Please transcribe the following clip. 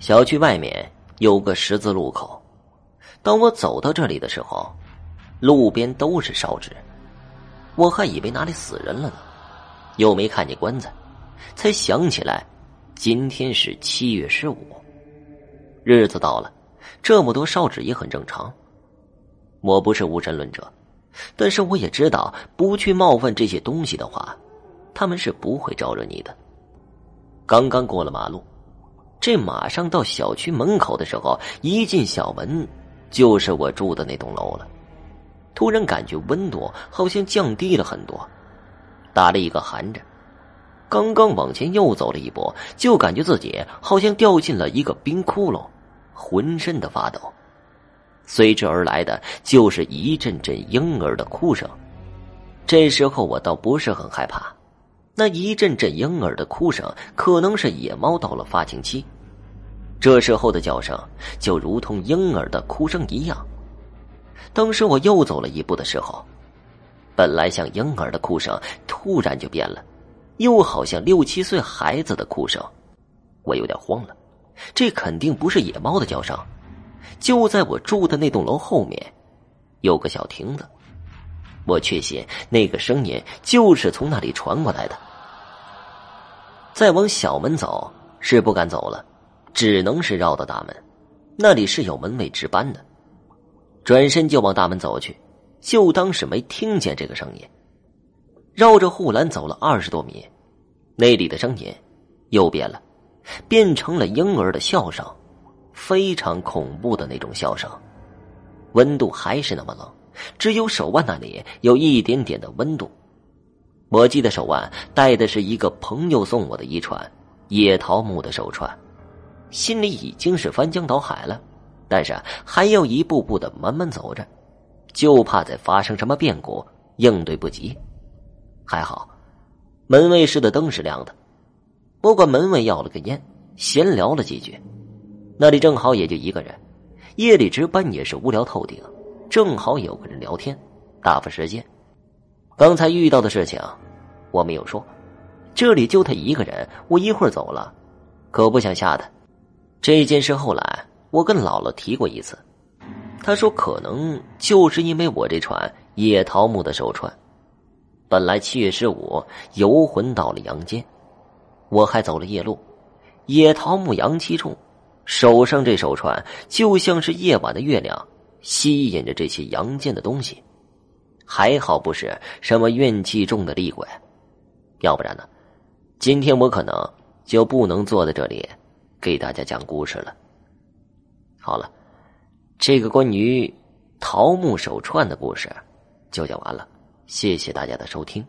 小区外面有个十字路口，当我走到这里的时候，路边都是烧纸，我还以为哪里死人了呢，又没看见棺材，才想起来，今天是七月十五，日子到了，这么多烧纸也很正常。我不是无神论者，但是我也知道，不去冒犯这些东西的话，他们是不会招惹你的。刚刚过了马路。这马上到小区门口的时候，一进小门，就是我住的那栋楼了。突然感觉温度好像降低了很多，打了一个寒颤。刚刚往前又走了一步，就感觉自己好像掉进了一个冰窟窿，浑身的发抖。随之而来的就是一阵阵婴儿的哭声。这时候我倒不是很害怕。那一阵阵婴儿的哭声，可能是野猫到了发情期，这时候的叫声就如同婴儿的哭声一样。当时我又走了一步的时候，本来像婴儿的哭声，突然就变了，又好像六七岁孩子的哭声。我有点慌了，这肯定不是野猫的叫声。就在我住的那栋楼后面，有个小亭子，我确信那个声音就是从那里传过来的。再往小门走是不敢走了，只能是绕到大门，那里是有门卫值班的。转身就往大门走去，就当是没听见这个声音。绕着护栏走了二十多米，那里的声音又变了，变成了婴儿的笑声，非常恐怖的那种笑声。温度还是那么冷，只有手腕那里有一点点的温度。我记得手腕戴的是一个朋友送我的一串野桃木的手串，心里已经是翻江倒海了，但是还要一步步的慢慢走着，就怕再发生什么变故应对不及。还好，门卫室的灯是亮的，我管门卫要了个烟，闲聊了几句。那里正好也就一个人，夜里值班也是无聊透顶，正好有个人聊天，打发时间。刚才遇到的事情，我没有说。这里就他一个人，我一会儿走了，可不想吓他。这件事后来我跟姥姥提过一次，她说可能就是因为我这串野桃木的手串。本来七月十五游魂到了阳间，我还走了夜路，野桃木阳气重，手上这手串就像是夜晚的月亮，吸引着这些阳间的东西。还好不是什么怨气重的厉鬼，要不然呢，今天我可能就不能坐在这里给大家讲故事了。好了，这个关于桃木手串的故事就讲完了，谢谢大家的收听。